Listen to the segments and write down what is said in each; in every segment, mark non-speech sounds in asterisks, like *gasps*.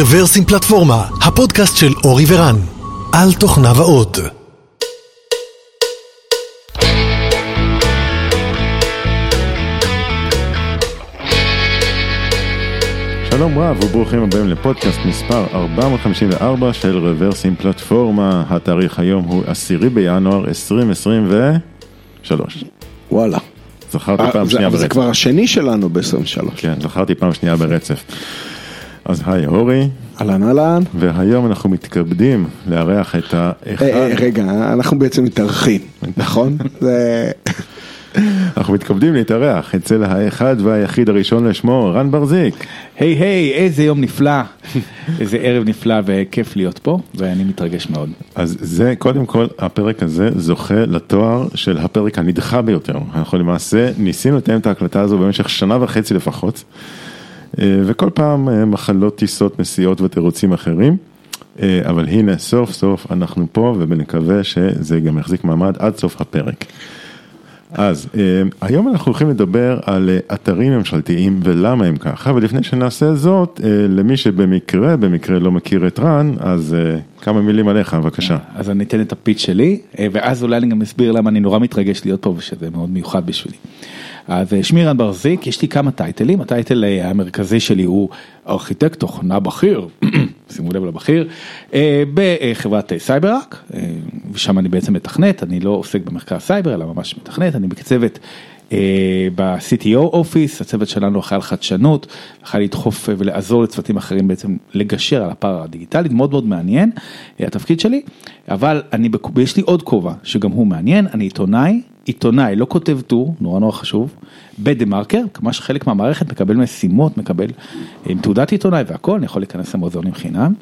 רוורסים פלטפורמה, הפודקאסט של אורי ורן, על תוכניו האות. שלום רב וברוכים הבאים לפודקאסט מספר 454 של רוורסים פלטפורמה, התאריך היום הוא 10 בינואר 2023. וואלה. זכרתי אה, פעם זה- שנייה אבל זה ברצף. כבר השני שלנו ב-23. כן, זכרתי פעם שנייה ברצף. אז היי אורי, אהלן אהלן. והיום אנחנו מתכבדים לארח את האחד, אה, אה, רגע, אנחנו בעצם מתארחים, נכון? *laughs* זה... אנחנו מתכבדים להתארח אצל האחד והיחיד הראשון לשמו, רן ברזיק. היי היי, איזה יום נפלא, *laughs* איזה ערב נפלא וכיף להיות פה, ואני מתרגש מאוד. אז זה קודם כל הפרק הזה זוכה לתואר של הפרק הנדחה ביותר. אנחנו למעשה ניסינו לתאם את ההקלטה הזו במשך שנה וחצי לפחות, וכל פעם אה, מחלות, טיסות, נסיעות ותירוצים אחרים, אה, אבל הנה סוף סוף אנחנו פה ונקווה שזה גם יחזיק מעמד עד סוף הפרק. אז אה, היום אנחנו הולכים לדבר על אה, אתרים ממשלתיים ולמה הם ככה, ולפני שנעשה זאת, אה, למי שבמקרה, במקרה לא מכיר את רן, אז אה, כמה מילים עליך, בבקשה. אז אני אתן את הפיץ שלי, אה, ואז אולי אני גם אסביר למה אני נורא מתרגש להיות פה, ושזה מאוד מיוחד בשבילי. אז אה, שמי רן ברזיק, יש לי כמה טייטלים, ה title אה, המרכזי שלי הוא ארכיטקט תוכנה בכיר, *clears throat* שימו לב לבכיר, אה, בחברת סייברארק, ושם אני בעצם מתכנת, אני לא עוסק במחקר סייבר, אלא ממש מתכנת, אני אה, ב-CTO office, הצוות שלנו אחראי על חדשנות, אחראי לדחוף ולעזור לצוותים אחרים בעצם לגשר על הפער הדיגיטלי, מאוד מאוד מעניין התפקיד שלי, אבל אני, יש לי עוד כובע שגם הוא מעניין, אני עיתונאי, עיתונאי, לא כותב טור, נורא נורא חשוב, בדה מרקר, ממש חלק מהמערכת מקבל משימות, מקבל אה, עם תעודת עיתונאי והכל, אני יכול להיכנס למוזיאונים חינם.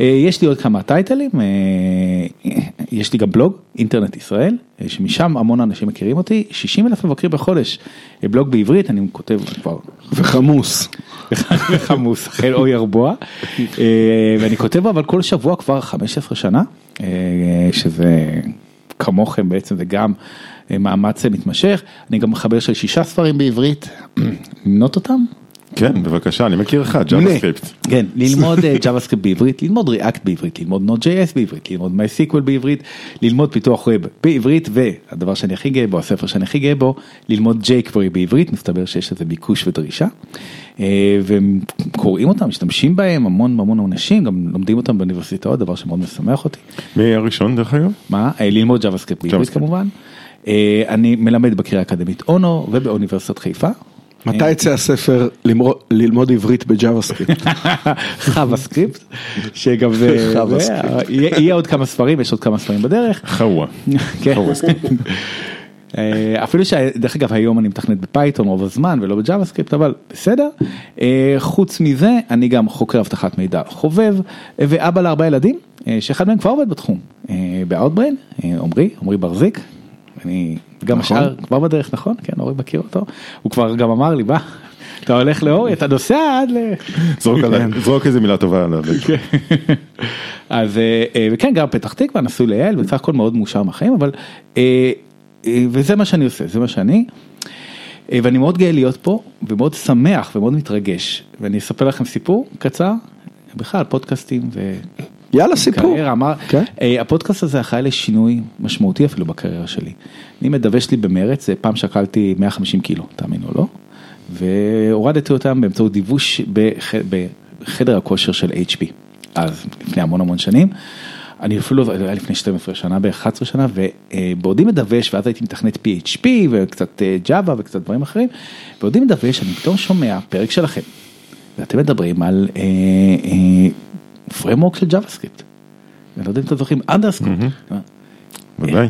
אה, יש לי עוד כמה טייטלים, אה, יש לי גם בלוג, אינטרנט ישראל, שמשם המון אנשים מכירים אותי, 60 אלף מבקרים בחודש, בלוג בעברית, אני כותב כבר וחמוס. *laughs* וחמוס, חיל אוי ארבוע, ואני כותב אבל כל שבוע כבר 15 שנה, שזה כמוכם בעצם זה גם מאמץ מתמשך, אני גם מחבר של שישה ספרים בעברית, *clears throat* למנות אותם? כן, בבקשה, אני מכיר אחד, JavaScript. כן, ללמוד אה, JavaScript בעברית, ללמוד React בעברית, ללמוד Node.js בעברית, ללמוד MySQL בעברית, ללמוד פיתוח ווב בעברית, והדבר שאני הכי גאה בו, הספר שאני הכי גאה בו, ללמוד jQuery בעברית, מסתבר שיש לזה ביקוש ודרישה. אה, והם קוראים אותם, משתמשים בהם, המון המון אנשים, גם לומדים אותם באוניברסיטאות, דבר שמאוד משמח אותי. מי הראשון דרך אגב? מה? אה, ללמוד JavaScript בעברית. כמובן. אה, אני מלמד בקריה האקדמית אונו ובאוניברסיטת חיפה. מתי יצא הספר ללמוד עברית ב JavaScript? *laughs* חווה סקריפט, שגם סקריפט. יהיה עוד כמה ספרים, יש עוד כמה ספרים בדרך. חווה. *laughs* כן. חווה. אה, אפילו שדרך אגב היום אני מתכנת ב Python רוב הזמן ולא ב JavaScript אבל בסדר. אה, חוץ מזה אני גם חוקר אבטחת מידע חובב אה, ואבא לארבעה ילדים אה, שאחד מהם כבר עובד בתחום אה, ב Outbrain אה, עמרי עמרי ברזיק. אני גם נכון. השאר כבר בדרך נכון כן אורי מכיר אותו הוא כבר גם אמר לי בא אתה הולך לאורי אתה נוסע עד ל... זרוק עליי, זרוק איזה מילה טובה עליו. *laughs* אז אה, אה, וכן גר בפתח תקווה נשוי ליעל בסך הכל מאוד מאושר מהחיים אבל אה, וזה מה שאני עושה זה מה שאני. ואני מאוד גאה להיות פה ומאוד שמח ומאוד מתרגש ואני אספר לכם סיפור קצר בכלל פודקאסטים יאללה סיפור. וקריירה אמר כן. אה, הפודקאסט הזה אחראי לשינוי משמעותי אפילו בקריירה שלי. אני מדווש לי במרץ אה, פעם שקלתי 150 קילו תאמינו או לא והורדתי אותם באמצעות דיווש בח- בחדר הכושר של HP אז לפני המון המון שנים. אני אפילו היה לפני 12 שנה ב-11 שנה ובעודי מדווש ואז הייתי מתכנת PHP וקצת אה, Java וקצת דברים אחרים בעודי מדווש אני פתאום שומע פרק שלכם ואתם מדברים על אה, אה, framework של JavaScript. אני לא יודע אם אתם זוכרים אנדרסקופט. ודאי.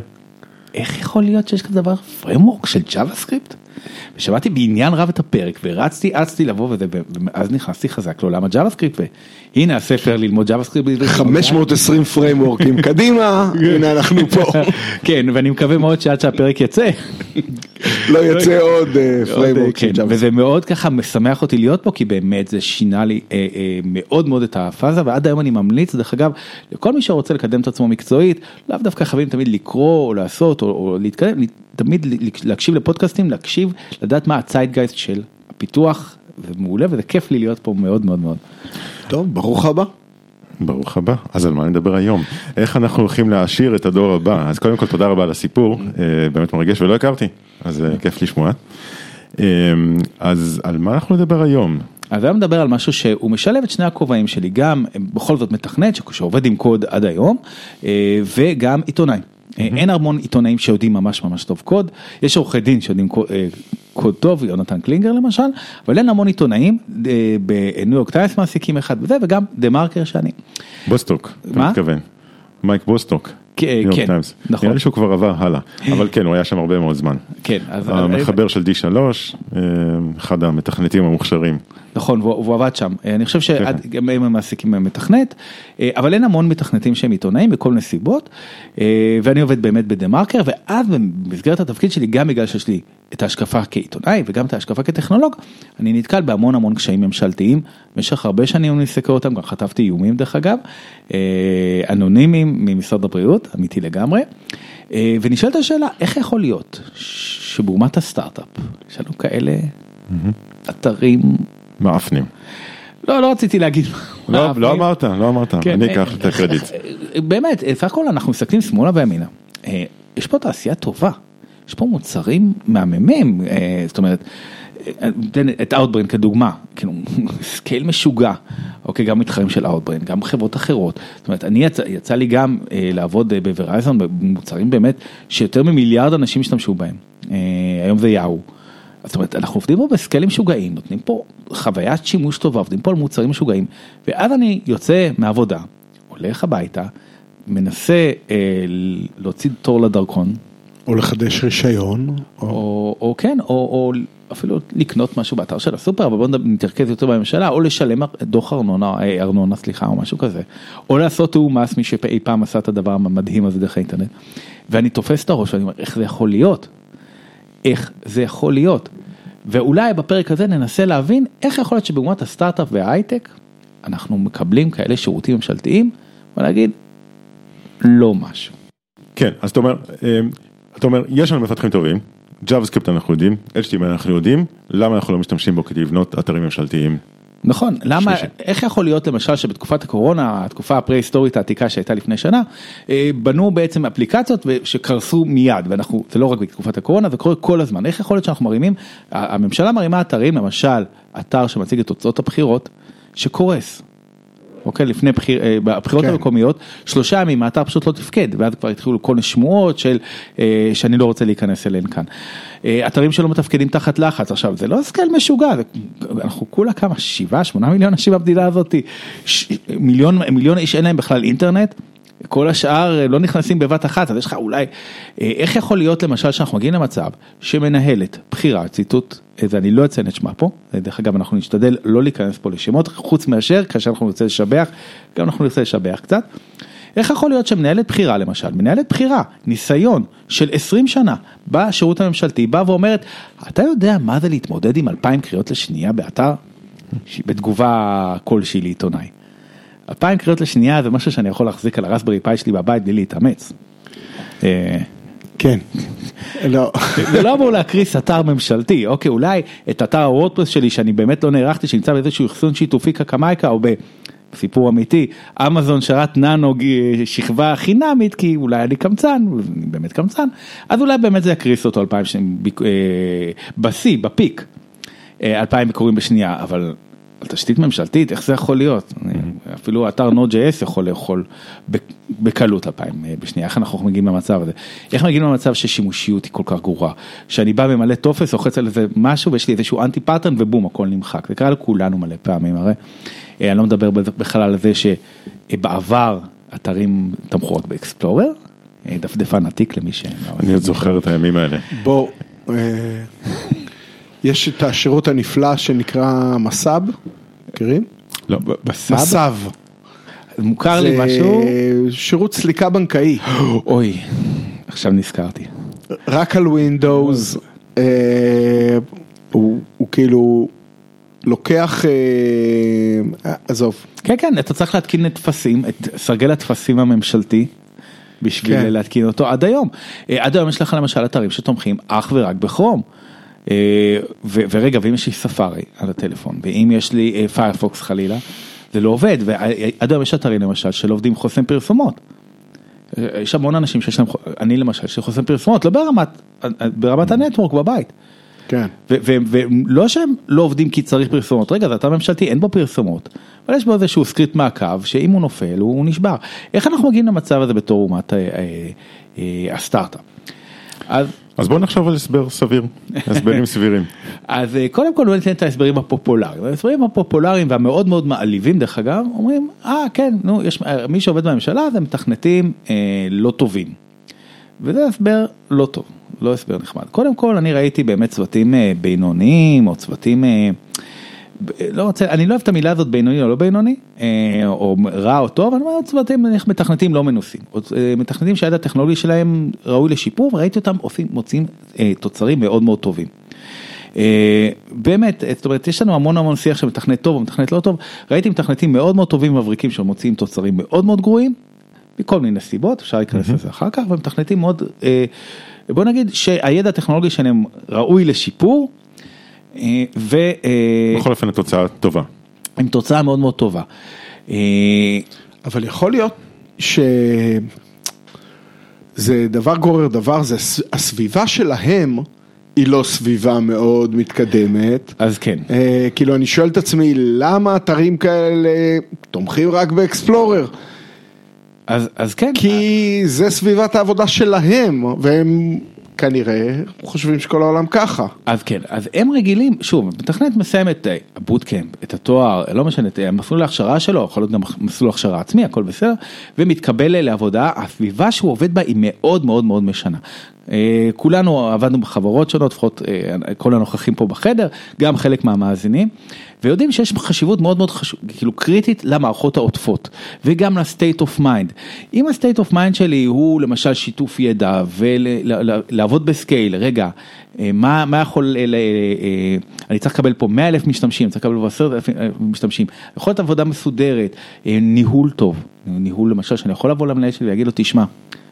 איך יכול להיות שיש כזה דבר framework של JavaScript? ושמעתי בעניין רב את הפרק ורצתי אצתי לבוא וזה ואז נכנסתי חזק לעולם הג'אווה-סקריפט והנה הספר ללמוד JavaScript. בעברית. 520 פריימורקים קדימה, הנה אנחנו פה. כן ואני מקווה מאוד שעד שהפרק יצא. לא יצא עוד אה, עוד, framework של כן, Java וזה מאוד ככה משמח אותי להיות פה כי באמת זה שינה לי אה, אה, מאוד מאוד את הפאזה ועד היום אני ממליץ דרך אגב לכל מי שרוצה לקדם את עצמו מקצועית לאו דווקא חייבים תמיד לקרוא או לעשות או להתקדם תמיד להקשיב לפודקאסטים להקשיב לדעת מה הציידגייסט של הפיתוח זה מעולה וזה כיף לי להיות פה מאוד מאוד מאוד. טוב, ברוך הבא. ברוך הבא. אז על מה נדבר היום? איך אנחנו הולכים להעשיר את הדור הבא? אז קודם כל תודה רבה על הסיפור, אה, באמת מרגש ולא הכרתי, אז אה, כיף לשמוע. אה, אז על מה אנחנו נדבר היום? אז היום נדבר על משהו שהוא משלב את שני הכובעים שלי, גם אה, בכל זאת מתכנת שעובד עם קוד עד היום, וגם עיתונאי. אה, אין המון עיתונאים שיודעים ממש ממש טוב קוד, יש עורכי דין שיודעים קוד, אה, קוד טוב, יונתן קלינגר למשל, אבל אין המון עיתונאים, אה, בניו יורק טיימס מעסיקים אחד וזה, וגם דה מרקר שאני. בוסטוק, אתה? מתכוון. מייק בוסטוק. כן, כן. נכון. נראה לי שהוא כבר עבר הלאה, *laughs* אבל כן, הוא היה שם הרבה מאוד זמן. כן, אז... המחבר של D3, אה, אחד המתכנתים המוכשרים. נכון, והוא עבד שם. אה, אני חושב כן. שגם הם מעסיקים מתכנת, אה, אבל אין המון מתכנתים שהם עיתונאים בכל מיני סיבות, אה, ואני עובד באמת בדה מרקר, ואז במסגרת התפקיד שלי, גם בגלל שיש לי את ההשקפה כעיתונאי וגם את ההשקפה כטכנולוג, אני נתקל בהמון המון קשיים ממשלתיים, במשך הרבה שנים אני מסקר אותם, גם חטפתי איומים דרך אגב, אה, אנונימיים ממשרד הבריאות, אמיתי לגמרי, אה, ונשאלת השאלה, איך יכול להיות שבאומת הסטארט-אפ, יש לנו כאלה אתרים מאפנים. לא, לא רציתי להגיד. לא, לא אמרת, לא אמרת, כן, אני אה, אקח את הקרדיט. באמת, סך הכל אנחנו מסתכלים שמאלה וימינה. אה, יש פה תעשייה טובה, יש פה מוצרים מהממים, אה, זאת אומרת, ניתן את Outbrain כדוגמה, כאילו scale משוגע, אוקיי, גם מתחרים של Outbrain, גם חברות אחרות, זאת אומרת, אני יצא, יצא לי גם אה, לעבוד אה, בוורייזון במוצרים באמת שיותר ממיליארד אנשים השתמשו בהם, אה, היום זה יאהו. זאת אומרת, אנחנו עובדים פה בסקיילים משוגעים, נותנים פה חוויית שימוש טובה, עובדים פה על מוצרים משוגעים, ואז אני יוצא מהעבודה, הולך הביתה, מנסה אה, להוציא תור לדרכון, או לחדש רישיון, או... או, או כן, או, או אפילו לקנות משהו באתר של הסופר, אבל בוא נד- נתרכז יותר בממשלה, או לשלם דוח ארנונה, אה, ארנונה, סליחה, או משהו כזה, או לעשות תיאום מס, מי שאי פעם עשה את הדבר המדהים הזה דרך האינטרנט, ואני תופס את הראש ואני אומר, איך זה יכול להיות? איך זה יכול להיות? ואולי בפרק הזה ננסה להבין איך יכול להיות שבאומת הסטארט-אפ וההייטק, אנחנו מקבלים כאלה שירותים ממשלתיים, ולהגיד, לא משהו. כן, אז אתה אומר, אה, אתה אומר, יש לנו מפתחים טובים, JavaScript אנחנו יודעים, HTML אנחנו יודעים, למה אנחנו לא משתמשים בו כדי לבנות אתרים ממשלתיים? נכון, למה. איך יכול להיות למשל שבתקופת הקורונה, התקופה הפרה-היסטורית העתיקה שהייתה לפני שנה, אה, בנו בעצם אפליקציות שקרסו מיד, ואנחנו, זה לא רק בתקופת הקורונה, זה קורה כל הזמן, איך יכול להיות שאנחנו מרימים, הממשלה מרימה אתרים, למשל, אתר שמציג את תוצאות הבחירות, שקורס. אוקיי, לפני בחיר, אה, בבחירות כן. המקומיות, שלושה ימים האתר פשוט לא תפקד, ואז כבר התחילו כל מיני שמועות של, אה, שאני לא רוצה להיכנס אליהן כאן. אה, אתרים שלא מתפקדים תחת לחץ, עכשיו זה לא scale משוגע, זה, אנחנו כולה כמה, שבעה, שמונה מיליון אנשים במדינה הזאת, ש, מיליון, מיליון איש אין להם בכלל אינטרנט. כל השאר אה, לא נכנסים בבת אחת, אז יש לך אולי, אה, איך יכול להיות למשל שאנחנו מגיעים למצב שמנהלת בחירה, ציטוט, אה, ואני לא אציין את שמה פה, אה, דרך אגב אנחנו נשתדל לא להיכנס פה לשמות, חוץ מאשר כאשר אנחנו נרצה לשבח, גם אנחנו נרצה לשבח קצת. איך יכול להיות שמנהלת בחירה למשל, מנהלת בחירה, ניסיון של 20 שנה בשירות הממשלתי, באה ואומרת, אתה יודע מה זה להתמודד עם 2,000 קריאות לשנייה באתר? בתגובה כלשהי לעיתונאי. 2,000 קריאות לשנייה זה משהו שאני יכול להחזיק על הרסברי פאי שלי בבית בלי להתאמץ. אה, כן. לא. זה לא אמור להקריס אתר ממשלתי, אוקיי, אולי את אתר הוורדפרס שלי שאני באמת לא נערכתי, שנמצא באיזשהו אחסון שיתופי קקמייקה או בסיפור אמיתי, אמזון שרת ננו ג- שכבה חינמית, כי אולי אני קמצן, אני באמת קמצן, אז אולי באמת זה יקריס אותו אלפיים שנים, אה, בשיא, ב peak, אה, אלפיים ביקורים בשנייה, אבל על תשתית ממשלתית, איך זה יכול להיות? אפילו אתר Node.js יכול לאכול בקלות אלפיים אה, בשנייה, איך אנחנו מגיעים למצב הזה? איך מגיעים למצב ששימושיות היא כל כך גרועה? שאני בא ממלא טופס, לוחץ על איזה משהו ויש לי איזשהו anti pattern ובום, הכל נמחק. זה קרה לכולנו מלא פעמים הרי. אה, אני לא מדבר בכלל על זה שבעבר אתרים תמכו רק ב Explorer, אה, דפדפן עתיק למי ש... אני עוד זוכר את הימים האלה. בוא, יש את השירות הנפלא שנקרא מס"ב, מכירים? לא, בסאב? מס"ב. מוכר לי משהו? שירות סליקה בנקאי, *gasps* אוי, עכשיו נזכרתי. רק על ווינדוס, אה, הוא הוא כאילו לוקח, אה, עזוב, כן, כן, אתה צריך להתקין את טפסים, את סרגל הטפסים הממשלתי, בשביל כן. להתקין אותו עד היום. אה, עד היום יש לך למשל אתרים שתומכים אך ורק ב Chrome. אה, ורגע, ואם יש לי ספארי על הטלפון, ואם יש לי Firefox חלילה, זה לא עובד, ועד היום יש אתרים למשל שלא עובדים עם חוסם פרסומות. יש המון אנשים שיש להם, אני למשל, שחוסם פרסומות, לא ברמת, ברמת ה network בבית. כן. ולא שהם לא עובדים כי צריך פרסומות, רגע זה אתר ממשלתי, אין בו פרסומות, אבל יש בו איזשהו script מעקב שאם הוא נופל הוא נשבר. איך אנחנו מגיעים למצב הזה בתור אומת אה, אה, אה, הסטארט-אפ? אז אז בוא נחשוב על הסבר סביר, *laughs* הסברים סבירים. אז קודם כל בוא ניתן את ההסברים הפופולריים, ההסברים הפופולריים והמאוד מאוד מעליבים דרך אגב, אומרים, אה כן, נו, יש, מי שעובד בממשלה זה מתכנתים אה, לא טובים. וזה הסבר לא טוב. לא הסבר נחמד. קודם כל אני ראיתי באמת צוותים אה, בינוניים או צוותים, אה, לא רוצה, אני לא אוהב את המילה הזאת בינוני או לא בינוני, אה, או רע או טוב, אני אומר צוותים מתכנתים לא מנוסים, מתכנתים שהידע הטכנולוגי שלהם ראוי לשיפור וראיתי אותם עושים, מוצאים תוצרים מאוד מאוד טובים. באמת, זאת אומרת, יש לנו המון המון שיח של מתכנת טוב או מתכנת לא טוב, ראיתי מתכנתים מאוד מאוד טובים מבריקים שמוציאים תוצרים מאוד מאוד גרועים, מכל מיני סיבות, אפשר להיכנס לזה אחר כך, ומתכנתים מאוד בוא נגיד שהידע הטכנולוגי שלהם ראוי לשיפור. אה, ו... אה, בכל אופן התוצאה טובה. עם תוצאה מאוד מאוד טובה. אה, אבל יכול להיות שזה דבר גורר דבר, זה הסביבה שלהם היא לא סביבה מאוד מתקדמת. אז כן. כאילו אני שואל את עצמי למה אתרים כאלה תומכים רק באקספלורר. אז, אז כן. כי זה סביבת העבודה שלהם, והם כנראה חושבים שכל העולם ככה. אז כן, אז הם רגילים, שוב, מתכנת מסיים את הבוטקאמפ, את התואר, לא משנה, את המסלול להכשרה שלו, יכול להיות גם מסלול הכשרה עצמי, הכל בסדר, ומתקבל לעבודה, הסביבה שהוא עובד בה היא מאוד מאוד מאוד משנה. אה, כולנו עבדנו בחברות שונות, לפחות אה, כל הנוכחים פה בחדר, גם חלק מהמאזינים, ויודעים שיש חשיבות מאוד מאוד חשוב, כאילו קריטית למערכות העוטפות, וגם ל-state of mind. אם ה-state of mind שלי הוא למשל שיתוף ידע ולעבוד בסקייל, רגע, אה, מה, מה יכול, אני צריך לקבל פה 100 אלף משתמשים, צריך לקבל פה 10 אלף משתמשים, יכול להיות עבודה מסודרת, ניהול טוב, ניהול למשל שאני יכול לבוא למנהל שלי ולהגיד לו תשמע,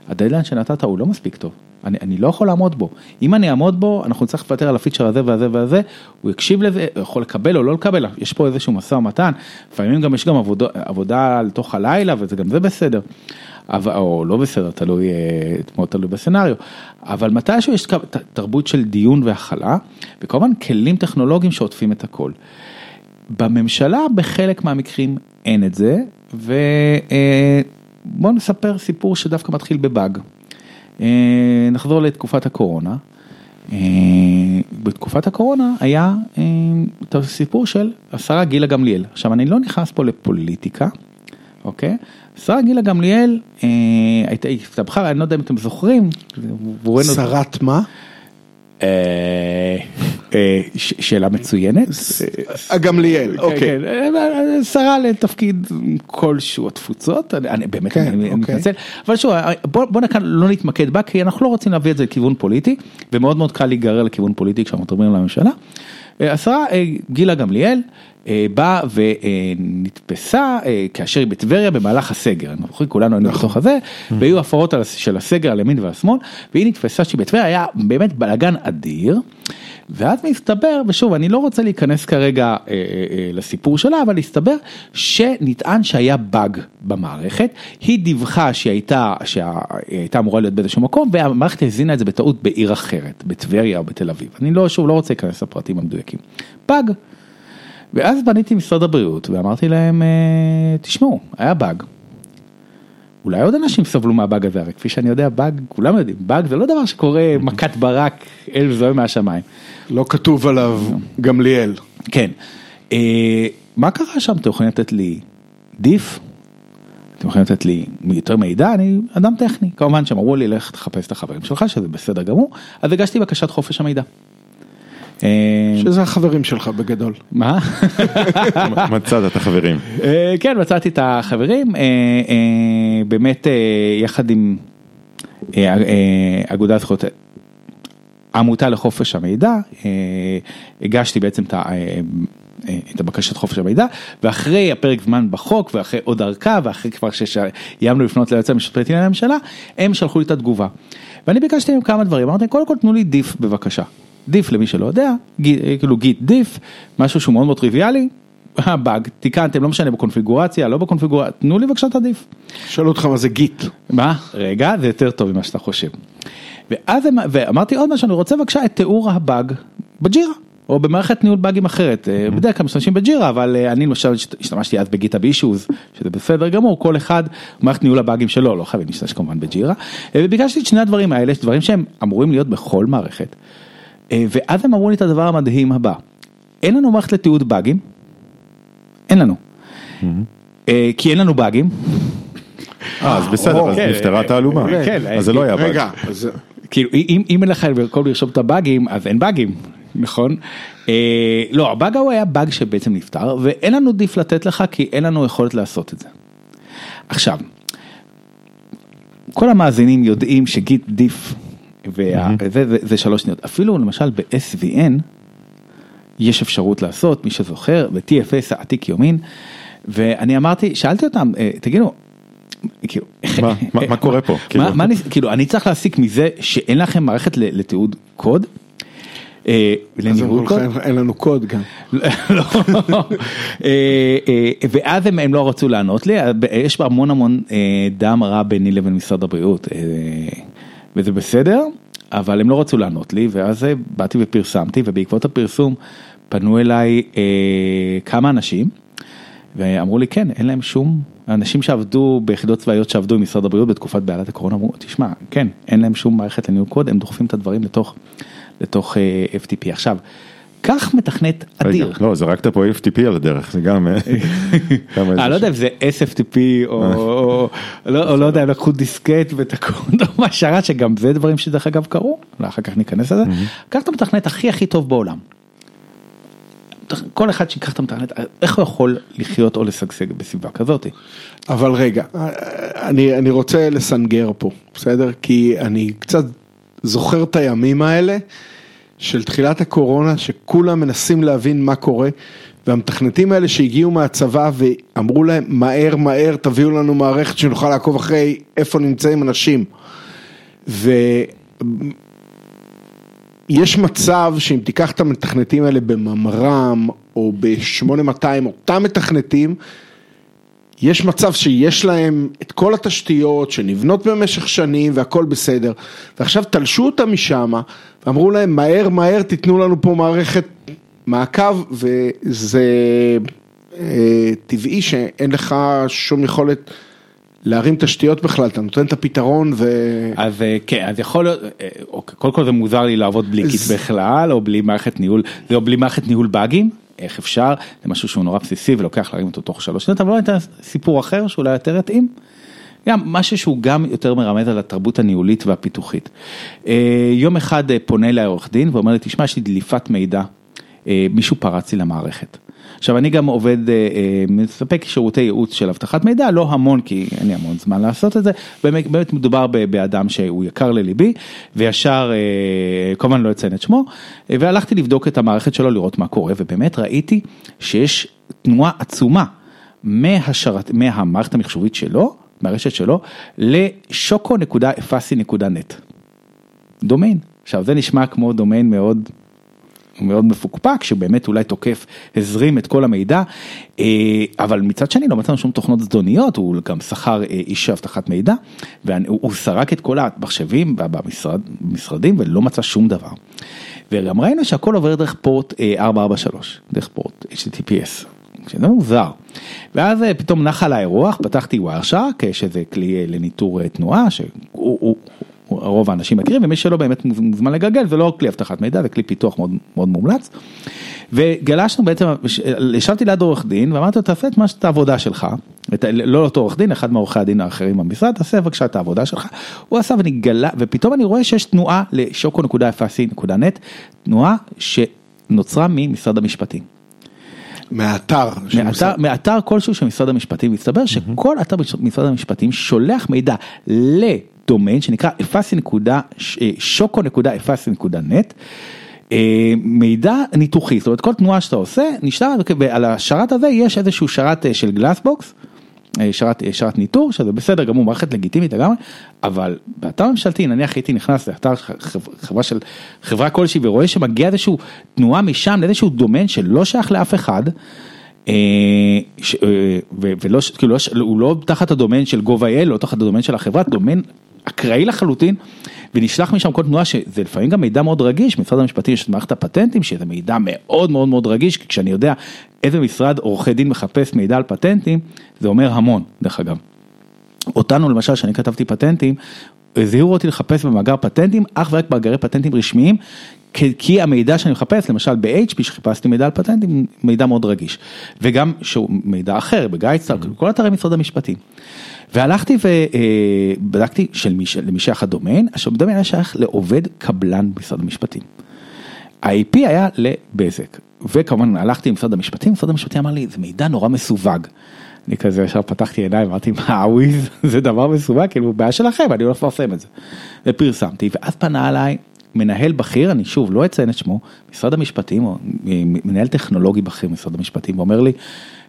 הדדליין שנתת הוא לא מספיק טוב. אני, אני לא יכול לעמוד בו. אם אני אעמוד בו, אנחנו נצטרך לוותר על הפיצ'ר הזה והזה והזה, הוא יקשיב לזה, הוא יכול לקבל או לא לקבל, יש פה איזשהו משא ומתן, לפעמים גם יש גם עבודה, עבודה לתוך הלילה וזה גם זה בסדר. אבל, או לא בסדר, תלוי, אה, מאוד תלוי בסצנריו, אבל מתישהו יש תרבות של דיון והכלה, וכמובן כלים טכנולוגיים שעוטפים את הכל. בממשלה בחלק מהמקרים אין את זה, ובואו אה, נספר סיפור שדווקא מתחיל בבאג. אה, נחזור לתקופת הקורונה. אה, בתקופת הקורונה היה אה, את הסיפור של השרה גילה גמליאל. עכשיו אני לא נכנס פה לפוליטיקה, אוקיי? השרה גילה גמליאל הייתה הסתבכה, אני לא יודע אם אתם זוכרים. שרת מה? אה, אה, שאלה מצוינת. הגמליאל, אוקיי. כן, כן. שרה לתפקיד כלשהו התפוצות, אני באמת כן, אוקיי. מתנצל, אבל שוב, בוא לא נתמקד בה, כי אנחנו לא רוצים להביא את זה לכיוון פוליטי, ומאוד מאוד קל להיגרר לכיוון פוליטי כשאנחנו מדברים על הממשלה. השרה גילה גמליאל. אה, באה ונתפסה אה, כאשר היא בטבריה במהלך הסגר, אנחנו זוכרים כולנו היינו נכון. בתוך הזה, והיו הפרות של הסגר על ימין ועל שמאל, והיא נתפסה שהיא בטבריה, היה באמת בלאגן אדיר. ואז מסתבר, ושוב, אני לא רוצה להיכנס כרגע אה, לסיפור שלה, אבל הסתבר שנטען שהיה באג במערכת, היא דיווחה שהיא הייתה, שהיא הייתה אמורה להיות באיזשהו מקום, והמערכת הזינה את זה בטעות בעיר אחרת, בטבריה או בתל אביב. אני לא, שוב, לא רוצה להיכנס לפרטים המדויקים. באג. ואז פניתי למשרד הבריאות ואמרתי להם, אה, תשמעו, היה באג. אולי עוד אנשים סבלו מהבאג הזה, הרי כפי שאני יודע, באג, כולם יודעים, באג זה לא דבר שקורה מכת ברק אל זוהה מהשמיים. לא כתוב עליו גמליאל. כן. אה, מה קרה שם? אתם יכולים לתת לי דיף? אתם יכולים לתת לי יותר מידע? אני אדם טכני. כמובן שהם אמרו לי, לך תחפש את החברים שלך, שזה בסדר גמור, אז הגשתי בקשת חופש המידע. אה, שזה החברים שלך בגדול. מה? מצאת את החברים. אה, כן, מצאתי את החברים, אה, באמת יחד עם אגודת זכויות, עמותה לחופש המידע, הגשתי בעצם את הבקשת חופש המידע, ואחרי הפרק זמן בחוק, ואחרי עוד ארכה, ואחרי כבר שאיימנו לפנות ליועץ המשפטי לממשלה, הם שלחו לי את התגובה. ואני ביקשתי מהם כמה דברים, אמרתי, קודם כל תנו לי דיף בבקשה. דיף למי שלא יודע, גיט, כאילו גיט דיף, משהו שהוא מאוד מאוד טריוויאלי, באג, תיקנתם, לא משנה בקונפיגורציה, לא בקונפיגורציה, תנו לי בבקשה את הדיף. שאלו אותך מה זה גיט. מה? רגע, זה יותר טוב ממה שאתה חושב. ואז הם- ואמרתי עוד משהו, אני רוצה בבקשה את תיאור הבאג בג'ירה. או במערכת ניהול באגים אחרת, אה, בדרך כלל משתמשים בג'ירה, אבל אה, אני למשל השת- השתמשתי אז בגיטה בישוז, שזה בסדר גמור, כל אחד, מערכת ניהול הבאגים שלו, לא חייבים להשתמש כמובן בג'ירה, אה, וביקשתי את שני הדברים האלה, דברים שהם אמורים להיות בכל מערכת, אה, ואז הם אמרו לי את הדבר המדהים הבא, אין לנו מערכת לתיעוד באגים, אין לנו, אה, כי אין לנו באגים, אה, אז בסדר, אז כן, נפתרה התעלומה. כן, אז זה לא היה באג. *laughs* כאילו אם, אם אין לך במקום לרשום את הבאגים אז אין באגים נכון אה, לא הבאג ההוא היה באג שבעצם נפתר ואין לנו דיף לתת לך כי אין לנו יכולת לעשות את זה. עכשיו. כל המאזינים יודעים שגיט דיף וה, זה, זה, זה שלוש שניות אפילו למשל ב-SVN יש אפשרות לעשות מי שזוכר ב-TFS העתיק יומין ואני אמרתי שאלתי אותם אה, תגידו. כאילו, *laughs* מה- מה- מה קורה פה? *laughs* כאילו? מה אני- כאילו אני צריך להסיק מזה שאין לכם מערכת לתיעוד קוד? אה, לניהול קוד? אין לנו קוד גם. *laughs* לא. אה, ואז הם, לא רצו לענות לי, יש המון המון דם רע ביני לבין משרד הבריאות, וזה בסדר, אבל הם לא רצו לענות לי, ואז אה, באתי ופרסמתי, ובעקבות הפרסום פנו אליי אה, כמה אנשים, ואמרו לי כן, אין להם שום, אנשים שעבדו ביחידות צבאיות שעבדו עם משרד הבריאות בתקופת בעלת הקורונה, אמרו, תשמע, כן, אין להם שום מערכת לניהול קוד, הם דוחפים את הדברים לתוך, לתוך אה, FTP. עכשיו, קח מתכנת אדיר. לא, זרקת פה FTP על הדרך, זה גם... אה, *laughs* גם אני לא יודע אם זה SFTP או או- לא או לא יודע, לקחו דיסקט ותקעו אותו מהשרת שגם זה דברים שדרך אגב קרו, אולי אחר כך ניכנס לזה. קח את המתכנת הכי הכי טוב בעולם. כל אחד שיקח את המתכנת, איך הוא יכול לחיות או לשגשג בסביבה כזאת? אבל רגע, אני, אני רוצה לסנגר פה, בסדר? כי אני קצת זוכר את הימים האלה של תחילת הקורונה, שכולם מנסים להבין מה קורה, והמתכנתים האלה שהגיעו מהצבא ואמרו להם, מהר מהר תביאו לנו מערכת שנוכל לעקוב אחרי איפה נמצאים אנשים. ויש מצב שאם תיקח את המתכנתים האלה בממר"ם או ב-8200, אותם מתכנתים, יש מצב שיש להם את כל התשתיות שנבנות במשך שנים והכל בסדר, ועכשיו תלשו אותם משם ואמרו להם מהר מהר תיתנו לנו פה מערכת מעקב וזה אה, טבעי שאין לך שום יכולת להרים תשתיות בכלל, אתה נותן את הפתרון ו... אז אה, כן, אז יכול להיות, אה, אוקיי, קודם כל זה מוזר לי לעבוד בלי Git בכלל, או בלי מערכת ניהול, או בלי מערכת ניהול באגים, איך אפשר, זה משהו שהוא נורא בסיסי ולוקח להרים אותו תוך שלוש שניות, אבל בוא ניתן סיפור אחר שאולי יותר יתאים. גם משהו שהוא גם יותר מרמז על התרבות הניהולית והפיתוחית. אה, יום אחד אה, פונה אליי עורך דין ואומר לי, תשמע, יש לי דליפת מידע, אה, מישהו פרץ לי למערכת. עכשיו אני גם עובד, אה, אה, מספק שירותי ייעוץ של אבטחת מידע, לא המון כי אין לי המון זמן לעשות את זה, באמת, באמת מדובר באדם שהוא יקר לליבי, וישר, אה, כמובן לא אציין את שמו, והלכתי לבדוק את המערכת שלו, לראות מה קורה, ובאמת ראיתי שיש תנועה עצומה מהשרת, מהמערכת המחשובית שלו, מהרשת שלו, לשוקו.אפסי.נט. דומיין. עכשיו זה נשמע כמו דומיין מאוד מאוד מפוקפק שבאמת אולי תוקף הזרים את כל המידע אה, אבל מצד שני לא מצאנו שום תוכנות זדוניות הוא גם שכר אה, איש אבטחת מידע והוא סרק את כל המחשבים במשרד, במשרדים ולא מצא שום דבר. וגם ראינו שהכל עובר דרך פורט אה, 443 דרך פורט HTTPS. שזה מוזר. ואז אה, פתאום נח על האירוח, פתחתי ווירשארק, שזה כלי אה, לניטור אה, תנועה, שהוא הוא, הוא, רוב האנשים מכירים, ומי שלא באמת מוזמן לגלגל, זה לא כלי אבטחת מידע, זה כלי פיתוח מאוד, מאוד מומלץ. וגלשנו בעצם, ישבתי ליד עורך דין, ואמרתי לו, תעשה את מה שאת העבודה שלך, את, לא אותו עורך דין, אחד מעורכי הדין האחרים במשרד, תעשה בבקשה את העבודה שלך. הוא עשה ואני גלה, ופתאום אני רואה שיש תנועה לשוקו.אפסי.נט, תנועה שנוצרה ממשרד המשפטים. מהאתר. מאתר, משרד- מאתר כלשהו של משרד המשפטים, מסתבר שכל אתר משרד המשפטים שולח מידע לדומיין שנקרא שוקו.אפסי.נט. אה, מידע ניתוחי, זאת אומרת כל תנועה שאתה עושה נשאר ועל השרת הזה יש איזשהו שרת אה, של גלאסבוקס אה, שרת, אה, שרת ניטור, שזה בסדר גמור, מערכת לגיטימית לגמרי, אבל באתר ממשלתי, נניח הייתי נכנס לאתר חברה של, חברה כלשהי ורואה שמגיע איזושהי תנועה משם לאיזשהו דומיין שלא שייך לאף אחד, אה, ולא, כאילו, לא הוא לא תחת הדומיין של gov.il, לא תחת הדומיין של החברה, דומיין אקראי לחלוטין, ונשלח משם כל תנועה שזה לפעמים גם מידע מאוד רגיש, משרד המשפטים יש את מערכת הפטנטים שזה מידע מאוד מאוד מאוד רגיש, כי כשאני יודע איזה משרד עורכי דין מחפש מידע על פטנטים, זה אומר המון דרך אגב. אותנו למשל, שאני כתבתי פטנטים, הזהירו אותי לחפש במאגר פטנטים, אך ורק מאגרי פטנטים רשמיים, כי המידע שאני מחפש, למשל ב-HP שחיפשתי מידע על פטנטים, מידע מאוד רגיש. וגם שהוא מידע אחר, בגיידסטאר, mm-hmm. כל אתרי משרד המשפטים. והלכתי ובדקתי אה, של מי, למי שייך הדומיין, עכשיו הדומיין היה שייך לעובד קבלן במשרד המשפטים. ה-IP היה לבזק, וכמובן הלכתי למשרד המשפטים, משרד המשפטים אמר לי, זה מידע נורא מסווג. אני כזה ישר פתחתי עיניים, אמרתי, מה הוויז *laughs* זה דבר מסווג, כאילו בעיה שלכם, אני לא מפרסם את זה. ופרסמתי, ואז פנה אליי מנהל בכיר, אני שוב לא אציין את שמו, משרד המשפטים, או מנהל טכנולוגי בכיר משרד המשפטים, ואומר לי,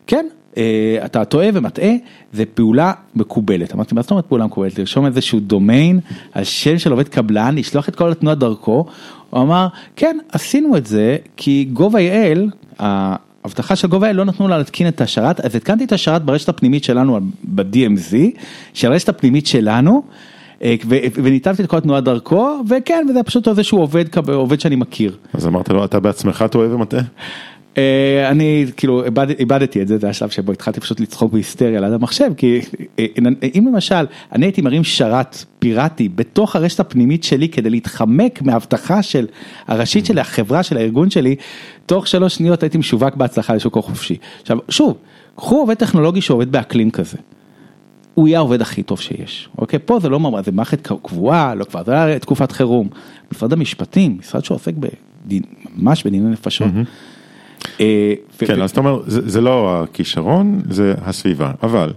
כן, אה, אתה טועה ומטעה, זה פעולה מקובלת. אמרתי, מה זאת אומרת פעולה מקובלת? לרשום איזשהו דומיין על שם של עובד קבלן, לשלוח את כל התנועה דרכו. הוא אמר, כן, עשינו את זה, כי gov.il, ההבטחה של gov.il לא נתנו לה להתקין את השרת, אז התקנתי את השרת ברשת הפנימית שלנו ב-DMZ, של הרשת הפנימית שלנו. אה, וניתבתי את כל התנועה דרכו, וכן, וזה פשוט איזשהו עובד, עובד שאני מכיר. אז אמרת לו, אתה בעצמך טועה ומטעה? אה, אני כאילו איבדתי את זה, זה השלב שבו התחלתי פשוט לצחוק בהיסטריה ליד המחשב, כי אה, אם למשל אני הייתי מרים שרת פיראטי בתוך הרשת הפנימית שלי כדי להתחמק מההבטחה של הראשית של החברה של הארגון שלי, תוך שלוש שניות הייתי משווק בהצלחה לשוק החופשי. עכשיו שוב, קחו עובד טכנולוגי שעובד באקלים כזה. הוא יהיה העובד הכי טוב שיש, אוקיי? פה זה לא ממש, זה מערכת קבועה, לא כבר, זה היה תקופת חירום. משרד המשפטים, משרד שעוסק בדין, ממש בדיני נפשות. אה, כן, אז אתה אומר, זה לא הכישרון, זה הסביבה, אבל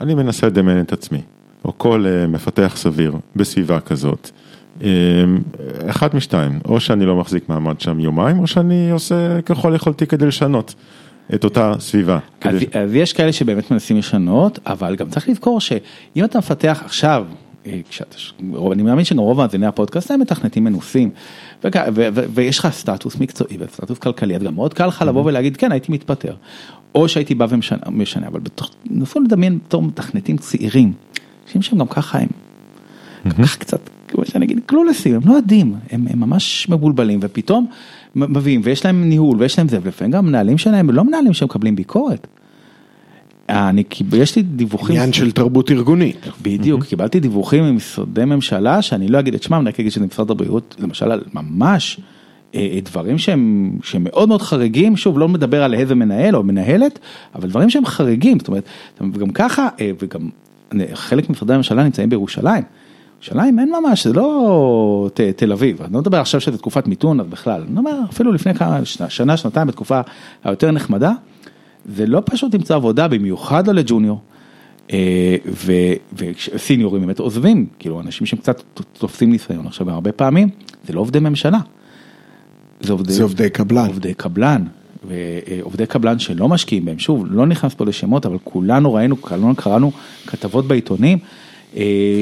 אני מנסה לדמיין את עצמי, או כל אה, מפתח סביר בסביבה כזאת. אה, אחד משתיים, או שאני לא מחזיק מעמד שם יומיים, או שאני עושה ככל יכולתי כדי לשנות. את אותה סביבה. אז, כדי... אז יש כאלה שבאמת מנסים לשנות, אבל גם צריך לזכור שאם אתה מפתח עכשיו, כשאתה, אני מאמין שגם רוב מאזיני הפודקאסט הם מתכנתים מנוסים, ויש לך סטטוס מקצועי וסטטוס כלכלי, אז גם מאוד קל לך לבוא mm-hmm. ולהגיד כן הייתי מתפטר, או שהייתי בא ומשנה, אבל נסו לדמיין בתור מתכנתים צעירים, אנשים שהם גם ככה הם, גם mm-hmm. ככה קצת, כמו שאני אגיד, קלולסים, הם לא יודעים, הם, הם ממש מבולבלים ופתאום מביאים ויש להם ניהול ויש להם זה, ולפעמים גם מנהלים שלהם לא מנהלים שמקבלים ביקורת. אני, יש לי דיווחים. עניין של תרבות ארגונית. בדיוק, mm-hmm. קיבלתי דיווחים ממשרדי ממשלה, שאני לא אגיד את שמם, אני רק אגיד שזה משרד הבריאות, למשל על ממש אה, אה, דברים שהם, שהם מאוד מאוד חריגים, שוב, לא מדבר על איזה מנהל או מנהלת, אבל דברים שהם חריגים, זאת אומרת, וגם ככה, אה, וגם חלק ממשרדי הממשלה נמצאים בירושלים. ירושלים אין ממש, זה לא ת, תל אביב, אני לא מדבר עכשיו שזה תקופת מיתון, אז בכלל, אני אומר אפילו לפני כמה, שנה, שנתיים, בתקופה היותר נחמדה. זה לא פשוט למצוא עבודה, במיוחד לא לג'וניור. אה, וסיניורים באמת עוזבים, כאילו אנשים שהם קצת תופסים ניסיון עכשיו הרבה פעמים, זה לא עובדי ממשלה. זה עובדי, זה עובדי קבלן. עובדי קבלן, ועובדי קבלן שלא משקיעים בהם, שוב, לא נכנס פה לשמות, אבל כולנו ראינו, כולנו קראנו כתבות בעיתונים אה,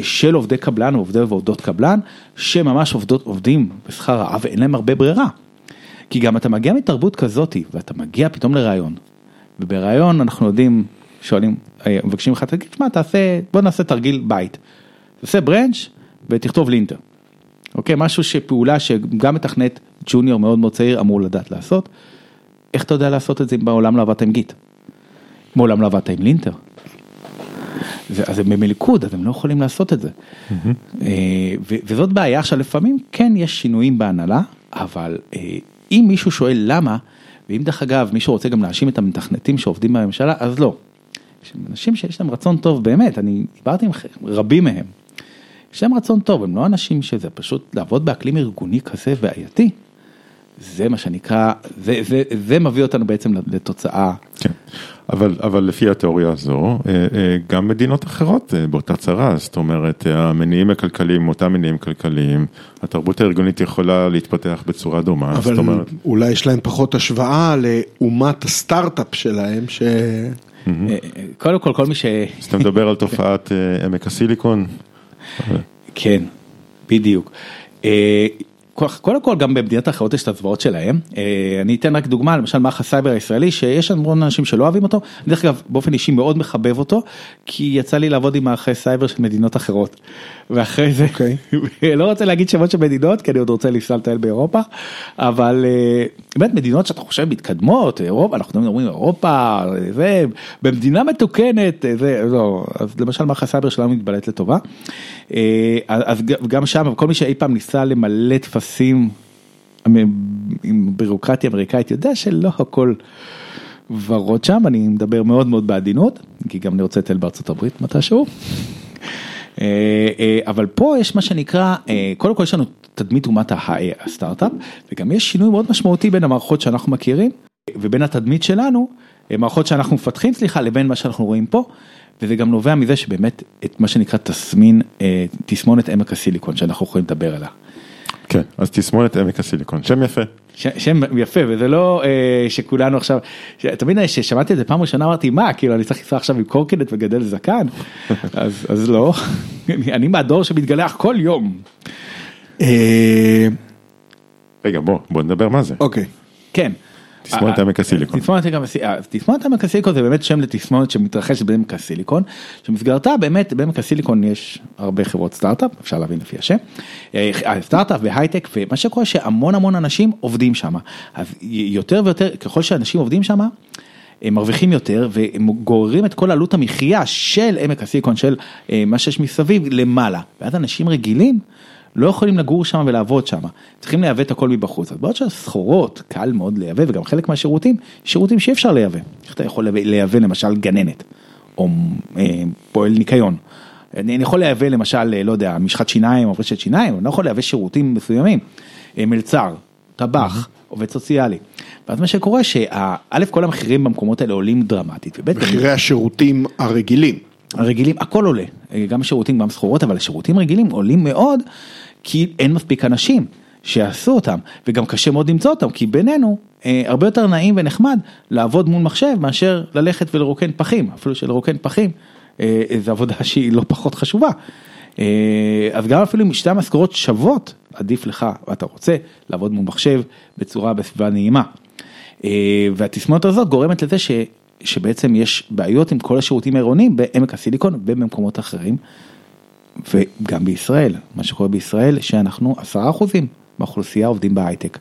של עובדי קבלן, עובדי ועובדות קבלן, שממש עובדות, עובדים בשכר רעב ואין להם הרבה ברירה. כי גם אתה מגיע מתרבות כזאתי, ואתה מגיע פתאום לראיון, ובריאיון אנחנו יודעים, שואלים, אה, מבקשים לך, תגיד, שמע, תעשה, בוא נעשה תרגיל בית. תעשה ברנץ' ותכתוב לינטר. אוקיי, משהו שפעולה שגם מתכנת ג'וניור מאוד מאוד צעיר אמור לדעת לעשות. איך אתה יודע לעשות את זה אם בעולם לא עבדת עם גיט? מעולם לא עבדת עם לינטר. אז הם במלכוד, אז הם לא יכולים לעשות את זה. Mm-hmm. וזאת בעיה, עכשיו לפעמים כן יש שינויים בהנהלה, אבל אה, אם מישהו שואל למה, ואם דרך אגב מישהו רוצה גם להאשים את המתכנתים שעובדים בממשלה, אז לא. אנשים שיש להם רצון טוב באמת, אני דיברתי עם רבים מהם. יש להם רצון טוב, הם לא אנשים שזה פשוט לעבוד באקלים ארגוני כזה בעייתי. זה מה שנקרא, זה, זה, זה מביא אותנו בעצם לתוצאה. כן, אבל, אבל לפי התיאוריה הזו, אה, אה, גם מדינות אחרות אה, באותה צרה, זאת אומרת, המניעים הכלכליים, אותם מניעים כלכליים, התרבות הארגונית יכולה להתפתח בצורה דומה, אבל אומרת... אולי יש להם פחות השוואה לאומת הסטארט-אפ שלהם, ש... קודם כל, כל מי ש... אז אתה מדבר על תופעת עמק הסיליקון? כן, בדיוק. קודם כל גם במדינות אחרות יש את הזוועות שלהם, אה, אני אתן רק דוגמה, למשל מערך הסייבר הישראלי, שיש המון אנשים שלא אוהבים אותו, דרך אגב באופן אישי מאוד מחבב אותו, כי יצא לי לעבוד עם מערכי סייבר של מדינות אחרות, ואחרי זה, אוקיי. *laughs* לא רוצה להגיד שמות של מדינות, כי אני עוד רוצה לנסוע לטייל באירופה, אבל אה, באמת מדינות שאתה חושב מתקדמות, אירופה, אנחנו תמיד אומרים אירופה, זה, במדינה מתוקנת, זה, לא, אז למשל מערך הסייבר שלנו מתבלט לטובה, אה, אז גם שם, כל מי שאי פעם ניסה למלא טפסים עם בירוקרטיה אמריקאית יודע שלא הכל ורוד שם, אני מדבר מאוד מאוד בעדינות, כי גם אני רוצה לטייל בארצות הברית מתישהו. אה, אה, אבל פה יש מה שנקרא, אה, קודם כל יש לנו תדמית אומת הסטארט-אפ, וגם יש שינוי מאוד משמעותי בין המערכות שאנחנו מכירים, ובין התדמית שלנו, מערכות שאנחנו מפתחים, סליחה, לבין מה שאנחנו רואים פה. וזה גם נובע מזה שבאמת את מה שנקרא תסמין, תסמונת עמק הסיליקון שאנחנו יכולים לדבר עליה. כן, אז תסמונת עמק הסיליקון, שם יפה. ש, שם יפה וזה לא אה, שכולנו עכשיו, תמיד כששמעתי את זה פעם ראשונה אמרתי מה כאילו אני צריך לנסוע עכשיו עם קורקינט וגדל זקן, *laughs* אז, אז לא, *laughs* אני מהדור שמתגלח כל יום. אה, רגע בוא, בוא נדבר מה זה. אוקיי. כן. תסמונת עמק הסיליקון. תסמונת עמק הסיליקון זה באמת שם לתסמונת שמתרחשת בעמק הסיליקון, שמסגרתה באמת בעמק הסיליקון יש הרבה חברות סטארט-אפ, אפשר להבין לפי השם, סטארט-אפ והייטק, ומה שקורה שהמון המון אנשים עובדים שם, אז יותר ויותר, ככל שאנשים עובדים שם, הם מרוויחים יותר והם גוררים את כל עלות המחיה של עמק הסיליקון, של מה שיש מסביב למעלה, ואז אנשים רגילים. לא יכולים לגור שם ולעבוד שם, צריכים לייבא את הכל מבחוץ, אז בעוד שהסחורות קל מאוד לייבא וגם חלק מהשירותים, שירותים שאי אפשר לייבא, איך אתה יכול לייבא למשל גננת, או אה, פועל ניקיון, אני יכול לייבא למשל, אה, לא יודע, משחת שיניים או מברשת שיניים, אני לא יכול לייבא שירותים מסוימים, אה, מלצר, טבח, עובד סוציאלי. ואז מה שקורה שא' כל המחירים במקומות האלה עולים דרמטית. מחירי השירותים הרגילים. הרגילים, הכל עולה, גם שירותים, גם סחורות, אבל השירותים רגילים עולים מאוד, כי אין מספיק אנשים שיעשו אותם, וגם קשה מאוד למצוא אותם, כי בינינו, אה, הרבה יותר נעים ונחמד לעבוד מול מחשב מאשר ללכת ולרוקן פחים, אפילו שלרוקן פחים, אה, זו עבודה שהיא לא פחות חשובה. אה, אז גם אפילו אם שתי המשכורות שוות, עדיף לך, ואתה רוצה, לעבוד מול מחשב בצורה, בסביבה נעימה. והתסמונת הזאת גורמת לזה ש... שבעצם יש בעיות עם כל השירותים העירוניים בעמק הסיליקון ובמקומות אחרים. וגם בישראל, מה שקורה בישראל שאנחנו עשרה אחוזים באוכלוסייה עובדים בהייטק.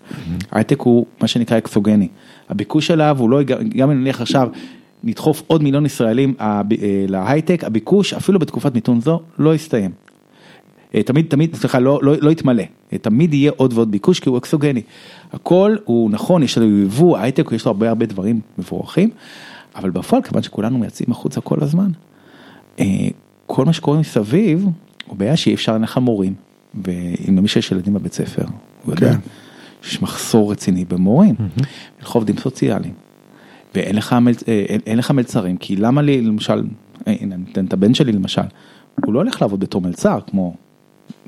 הייטק הוא מה שנקרא אקסוגני, הביקוש אליו הוא לא, גם אם נניח עכשיו נדחוף עוד מיליון ישראלים אה, להייטק, הביקוש אפילו בתקופת מיתון זו לא יסתיים. אה, תמיד, תמיד, סליחה, לא, לא, לא יתמלא, אה, תמיד יהיה עוד ועוד ביקוש כי הוא אקסוגני. הכל הוא נכון, יש לנו יבוא, הייטק יש לו הרבה הרבה דברים מבורכים, אבל בפועל, כיוון שכולנו מייצאים החוצה כל הזמן, אה, כל מה שקורה מסביב, הוא בעיה שאי אפשר ללכת מורים, ואם למי שיש ילדים בבית ספר, הוא יודע, כן. יש מחסור רציני במורים, לך עובדים סוציאליים, ואין לך, מל, אה, אין, אין לך מלצרים, כי למה לי, למשל, אה, הנה, אני אתן את הבן שלי למשל, הוא לא הולך לעבוד בתור מלצר, כמו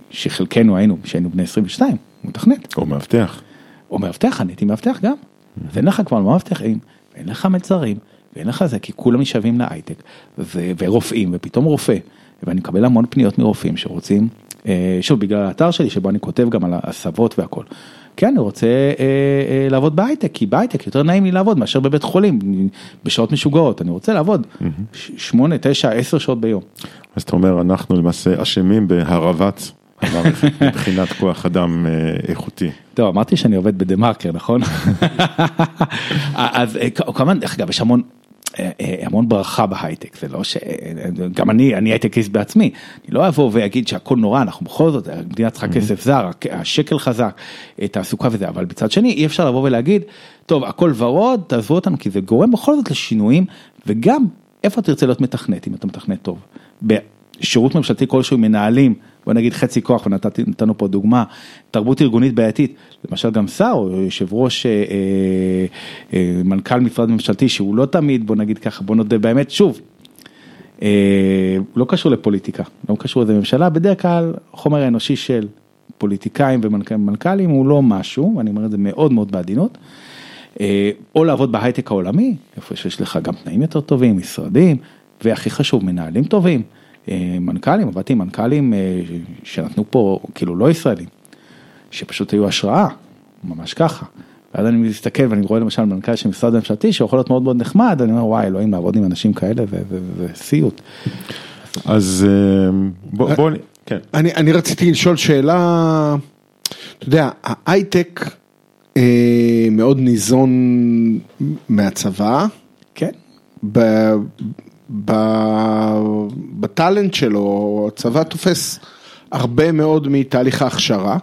שחלקנו היינו, כשהיינו בני 22, הוא מתכנת. או מאבטח. או מאבטח, אני הייתי מאבטח גם. אז אין לך כבר מאבטחים, ואין לך מלצרים, ואין לך זה, כי כולם משווים להייטק, ו- ורופאים, ופתאום רופא, ואני מקבל המון פניות מרופאים שרוצים, אה, שוב, בגלל האתר שלי, שבו אני כותב גם על הסבות והכל. כן, אני רוצה אה, אה, לעבוד בהייטק, כי בהייטק יותר נעים לי לעבוד מאשר בבית חולים, בשעות משוגעות, אני רוצה לעבוד שמונה, תשע, עשר שעות ביום. אז אתה אומר, אנחנו למעשה אשמים בהרעבת המערכת *laughs* מבחינת כוח אדם אה, איכותי. טוב, אמרתי שאני עובד בדה מרקר, נכון? *laughs* *laughs* אז אה, כמובן, דרך אגב, יש המון, המון ברכה בהייטק, זה לא ש... גם אני, אני הייטקיסט בעצמי, אני לא אבוא ואגיד שהכל נורא, אנחנו בכל זאת, המדינה צריכה כסף זר, השקל חזק, תעסוקה וזה, אבל בצד שני אי אפשר לבוא ולהגיד, טוב, הכל ורוד, תעזבו אותנו, כי זה גורם בכל זאת לשינויים, וגם איפה תרצה להיות מתכנת, אם אתה מתכנת טוב. בשירות ממשלתי כלשהו מנהלים, בוא נגיד חצי כוח ונתנו פה דוגמה, תרבות ארגונית בעייתית, למשל גם שר או יושב ראש אה, אה, אה, מנכ"ל משרד ממשלתי שהוא לא תמיד בוא נגיד ככה בוא נודה באמת שוב. אה, לא קשור לפוליטיקה, לא קשור לזה ממשלה, בדרך כלל חומר האנושי של פוליטיקאים ומנכ"לים הוא לא משהו, ואני אומר את זה מאוד מאוד בעדינות. אה, או לעבוד בהייטק העולמי, איפה שיש לך גם תנאים יותר טובים, משרדים, והכי חשוב, מנהלים טובים, מנכ"לים, עבדתי עם מנכ"לים אה, שנתנו פה, כאילו לא ישראלים, שפשוט היו השראה, ממש ככה. ואז אני מסתכל ואני רואה למשל מנכ"ל של משרד ממשלתי שיכול להיות מאוד מאוד נחמד, אני אומר וואי אלוהים לעבוד עם אנשים כאלה זה סיוט. אז אה, בוא, בוא, כן. אני, אני רציתי לשאול שאלה, אתה יודע, ההייטק אה, מאוד ניזון מהצבא, כן. בטאלנט שלו, הצבא תופס הרבה מאוד מתהליך ההכשרה.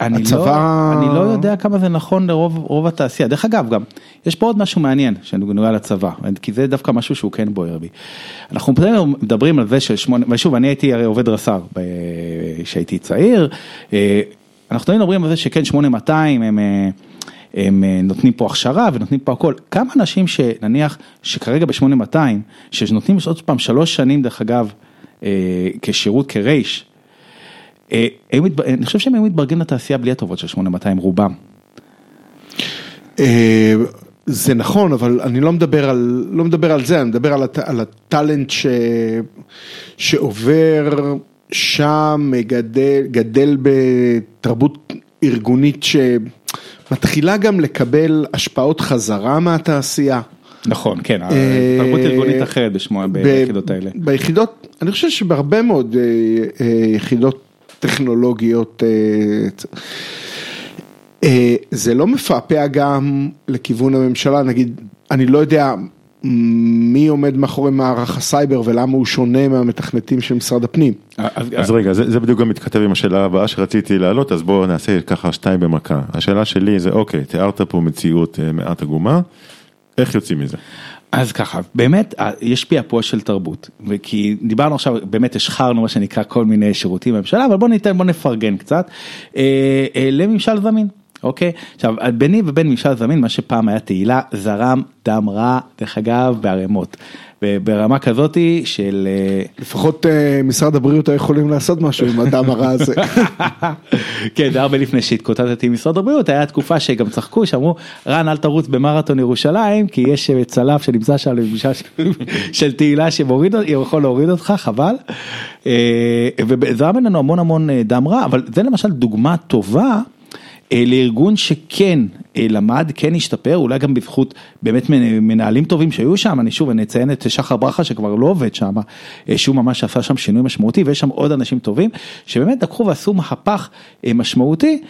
אני, הצבא- לא, אני לא יודע כמה זה נכון לרוב רוב התעשייה. דרך אגב, גם, יש פה עוד משהו מעניין שנוגע לצבא, כי זה דווקא משהו שהוא כן בוער בי. אנחנו מדברים על זה ששמונה, ושוב, אני הייתי הרי עובד רס"ר כשהייתי צעיר, אה, אנחנו תמיד מדברים על זה שכן 8200 הם... הם אה, נותנים פה הכשרה ונותנים פה הכל. כמה אנשים שנניח שכרגע ב-8200, שנותנים עוד פעם שלוש שנים דרך אגב אה, כשירות כרייש, אה, אני חושב שהם היו מתברגים לתעשייה בלי הטובות של 8200 רובם. זה נכון, אבל אני לא מדבר על, לא מדבר על זה, אני מדבר על, הט, על הטאלנט ש, שעובר שם, גדל, גדל בתרבות ארגונית שמתחילה גם לקבל השפעות חזרה מהתעשייה. נכון, כן, אה, תרבות ארגונית אחרת בשמו- ב- ביחידות האלה. ביחידות, אני חושב שבהרבה מאוד אה, אה, יחידות טכנולוגיות, זה לא מפעפע גם לכיוון הממשלה, נגיד, אני לא יודע מי עומד מאחורי מערך הסייבר ולמה הוא שונה מהמתכנתים של משרד הפנים. אז רגע, זה, זה בדיוק גם מתכתב עם השאלה הבאה שרציתי להעלות, אז בואו נעשה ככה שתיים במכה. השאלה שלי זה, אוקיי, תיארת פה מציאות אה, מעט עגומה, איך יוצאים מזה? אז ככה, באמת יש פיאפוע של תרבות, כי דיברנו עכשיו, באמת השחרנו מה שנקרא כל מיני שירותים בממשלה, אבל בוא ניתן, בוא נפרגן קצת, אה, אה, לממשל זמין. אוקיי, עכשיו ביני ובין ממשל זמין מה שפעם היה תהילה זרם דם רע דרך אגב בערימות ברמה כזאתי של אה, לפחות אה, משרד הבריאות היו יכולים לעשות משהו עם הדם הרע הזה. *laughs* כן, זה הרבה לפני שהתקוטטתי עם משרד הבריאות, היה תקופה שגם צחקו, שאמרו, רן אל תרוץ במרתון ירושלים, כי יש אה, צלף שנמצא שם לפגישה *laughs* של- תהילה שמוריד, יכול להוריד אותך, חבל. וזה היה בינינו המון המון דם רע, אבל זה למשל דוגמה טובה. אה, לארגון שכן אה, למד, כן השתפר, אולי גם בזכות באמת מנ- מנהלים טובים שהיו שם, אני שוב, אני אציין את שחר ברכה שכבר לא עובד שם, אה, שהוא ממש עשה שם שינוי משמעותי, ויש שם עוד אנשים טובים, שבאמת לקחו ועשו מהפך משמעותי,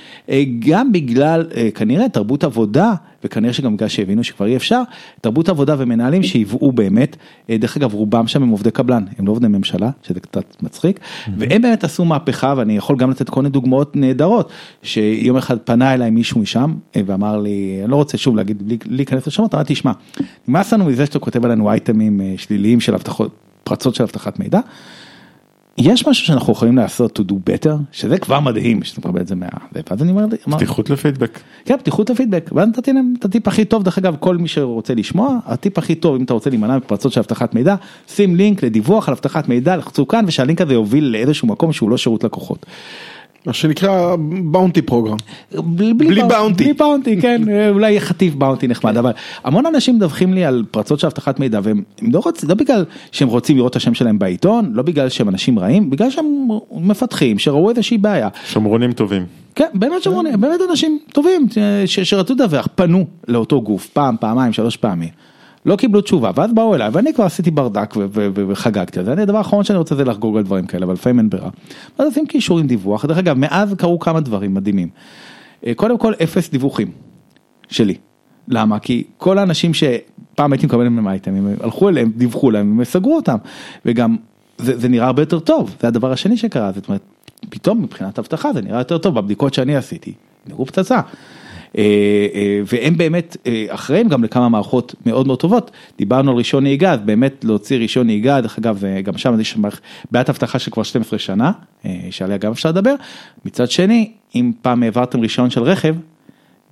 גם בגלל אה, כנראה תרבות עבודה, וכנראה שגם בגלל שהבינו שכבר אי אפשר, תרבות עבודה ומנהלים שהיוו באמת, אה, דרך אגב רובם שם הם עובדי קבלן, הם לא עובדי ממשלה, שזה קצת מצחיק, והם באמת עשו מהפכה, ואני יכול גם לתת כל מיני דוגמאות נהדרות, שיום אחד פנה אליי מישהו משם, אה, ואמר לי, אני לא רוצה שוב להגיד, להיכנס לשמות, אמרתי, תשמע, נמאס לנו מזה שאתה כותב עלינו אייטמים אה, שליליים של הבטחות, פרצות של אבטחת מידע. יש משהו שאנחנו יכולים לעשות to do better, שזה כבר מדהים שאתה מקבל את זה מה... ואז אני אומר, פתיחות לפידבק. כן, פתיחות הפידבק, ואז נתתי להם את הטיפ הכי טוב, דרך אגב, כל מי שרוצה לשמוע, הטיפ הכי טוב, אם אתה רוצה להימנע מפרצות של אבטחת מידע, שים לינק לדיווח על אבטחת מידע, לחצו כאן, ושהלינק הזה יוביל לאיזשהו מקום שהוא לא שירות לקוחות. מה שנקרא באונטי פרוגרם. בלי, בלי באונ- באונטי. בלי באונטי, כן, *laughs* אולי יהיה חטיף באונטי נחמד, אבל המון אנשים מדווחים לי על פרצות של אבטחת מידע, והם הם לא רוצים, לא בגלל שהם רוצים לראות את השם שלהם בעיתון, לא בגלל שהם אנשים רעים, בגלל שהם מפתחים, שראו איזושהי בעיה. שומרונים טובים. כן, באמת שומרונים, באמת אנשים טובים ש- שרצו לדווח, פנו לאותו גוף פעם, פעמיים, שלוש פעמים. לא קיבלו תשובה, ואז באו אליי, ואני כבר עשיתי ברדק וחגגתי על זה, הדבר האחרון שאני רוצה זה לחגוג על דברים כאלה, אבל לפעמים אין ברירה. ואז עושים קישור עם דיווח, דרך אגב, מאז קרו כמה דברים מדהימים. אה, קודם כל, אפס דיווחים שלי. למה? כי כל האנשים שפעם הייתי מקבל מהם אייטמים, הם הלכו אליהם, דיווחו להם, הם סגרו אותם. וגם, זה, זה נראה הרבה יותר טוב, זה הדבר השני שקרה, זאת אומרת, פתאום מבחינת אבטחה זה נראה יותר טוב בבדיקות שאני עשיתי, נראו פצצה. אה, אה, והם באמת אה, אחראים גם לכמה מערכות מאוד מאוד טובות, דיברנו על רישיון נהיגה, אז באמת להוציא רישיון נהיגה, דרך אגב, גם שם יש בעיית אבטחה של כבר 12 שנה, שעליה גם אפשר לדבר. מצד שני, אם פעם העברתם רישיון של רכב,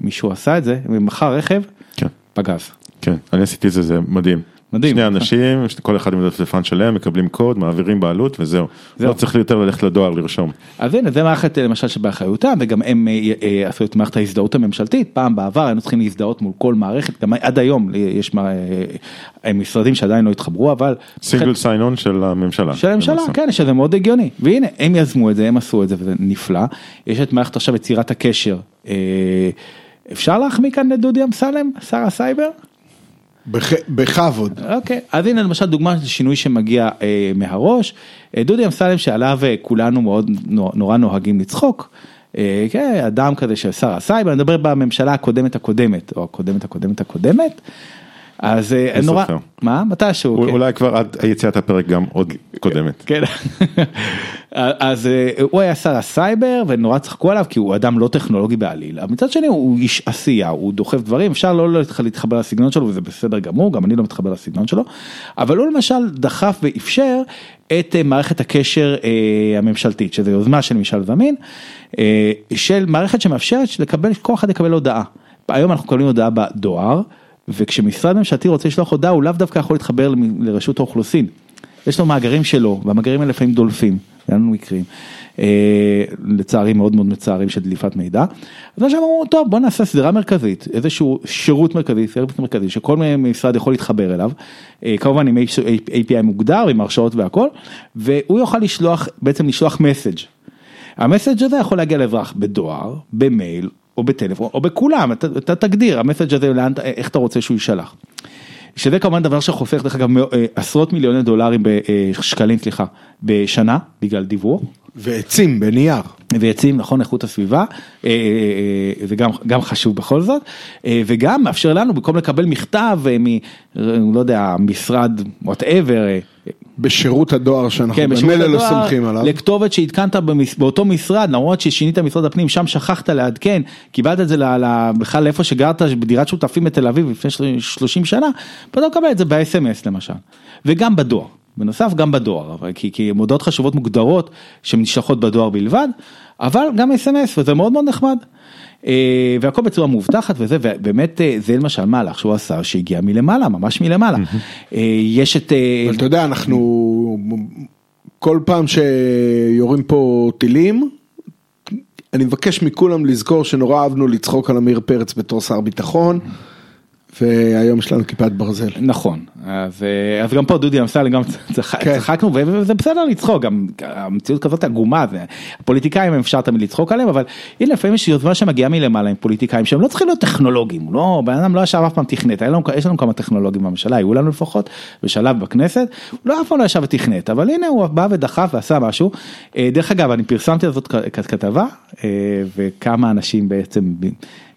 מישהו עשה את זה, ומכר רכב, כן. פגז. כן, אני עשיתי את זה, זה מדהים. מדהים. שני אנשים, כל אחד עם דפדפן שלם, מקבלים קוד, מעבירים בעלות וזהו. זהו. לא צריך יותר ללכת לדואר לרשום. אז הנה, זה מערכת אה, למשל שבאחריותם, וגם הם אה, אה, עשו את מערכת ההזדהות הממשלתית, פעם בעבר היינו צריכים להזדהות מול כל מערכת, גם עד היום יש משרדים שעדיין לא התחברו, אבל... single sign-on של הממשלה. של הממשלה. כן, שזה מאוד הגיוני, והנה, הם יזמו את זה, הם עשו את זה, וזה נפלא. יש את מערכת עכשיו יצירת הקשר. אפשר להחמיא כאן לדודי אמסלם, שר הסייבר? בכבוד. אוקיי, אז הנה למשל דוגמה של שינוי שמגיע אה, מהראש, אה, דודי אמסלם שעליו אה, כולנו מאוד נו- נורא נוהגים לצחוק, אה, כן, אדם כזה של שר הסייבר, אני מדבר בממשלה הקודמת הקודמת, או הקודמת הקודמת הקודמת, אז אה, נורא. מה? מתישהו, הוא- כן. אולי כבר עד יציאת הפרק גם עוד קודמת. כן, *laughs* אז אה, הוא היה שר הסייבר ונורא צחקו עליו כי הוא אדם לא טכנולוגי בעליל, אבל מצד שני הוא איש עשייה, הוא דוחף דברים, אפשר לא להתח- להתחבר לסגנון שלו וזה בסדר גמור, גם אני לא מתחבר לסגנון שלו, אבל הוא למשל דחף ואפשר את אה, מערכת הקשר הממשלתית, שזו יוזמה של ממשל זמין, של מערכת שמאפשרת לקבל, כל אחד יקבל הודעה. היום אנחנו מקבלים הודעה בדואר, וכשמשרד ממשלתי רוצה לשלוח הודעה הוא לאו דווקא יכול להתחבר לרשות האוכלוסין. יש לו מאגרים שלו, והמאגרים האלה לפעמים דולפים, היה לנו מקרים, אה, לצערי מאוד מאוד מצערים של דליפת מידע. אז עכשיו אמרו, טוב בוא נעשה סדרה מרכזית, איזשהו שירות מרכזי, סרוויס מרכזי, שכל משרד יכול להתחבר אליו, אה, כמובן עם API מוגדר, עם הרשאות והכל, והוא יוכל לשלוח, בעצם לשלוח מסאג'. המסאג' הזה יכול להגיע לאזרח בדואר, במייל, או בטלפון, או בכולם, אתה, אתה תגדיר, המסאג' הזה, לאן, איך אתה רוצה שהוא יישלח. שזה כמובן דבר שחוסך דרך אגב אה, עשרות מיליוני דולרים בשקלים סליחה בשנה בגלל דיווח ועצים בנייר. ויצאים נכון איכות הסביבה אה, אה, אה, זה גם גם חשוב בכל זאת אה, וגם מאפשר לנו במקום לקבל מכתב אה, מ... לא יודע משרד וואטאבר. בשירות הדואר שאנחנו כן, במילא לא סומכים עליו. לכתובת שעדכנת במס- באותו משרד, למרות ששינית משרד הפנים, שם שכחת לעדכן, קיבלת את זה ל- ל- בכלל לאיפה שגרת בדירת שותפים בתל אביב לפני של- 30 שנה, ואתה מקבל את זה ב-SMS למשל, וגם בדואר. בנוסף גם בדואר, אבל כי, כי הם הודעות חשובות מוגדרות שנשלחות בדואר בלבד, אבל גם אס.אם.אס וזה מאוד מאוד נחמד. אה, והכל בצורה מאובטחת וזה, ובאמת אה, זה למשל מהלך שהוא עשה שהגיע מלמעלה, ממש מלמעלה. אה, יש את... אה, אבל אתה יודע, אנחנו כל פעם שיורים פה טילים, אני מבקש מכולם לזכור שנורא אהבנו לצחוק על עמיר פרץ בתור שר ביטחון, והיום יש לנו כיפת ברזל. נכון, אז, אה, אז גם פה דודי אמסלם גם צח, כן. צחקנו וזה בסדר לצחוק, גם המציאות כזאת עגומה, זה- הפוליטיקאים אפשר תמיד לצחוק עליהם, אבל הנה לפעמים יש יוזמה שמגיעה מלמעלה עם פוליטיקאים שהם לא צריכים להיות טכנולוגים, לא, בן אדם לא ישב אף פעם תכנת, לנו, יש לנו כמה טכנולוגים בממשלה, היו לנו לפחות, בשלב בכנסת, הוא לא אף פעם לא ישב ותכנת, אבל הנה הוא בא ודחף ועשה משהו, אה, דרך אגב אני פרסמתי על זאת כתבה, אה, וכמה אנשים בעצם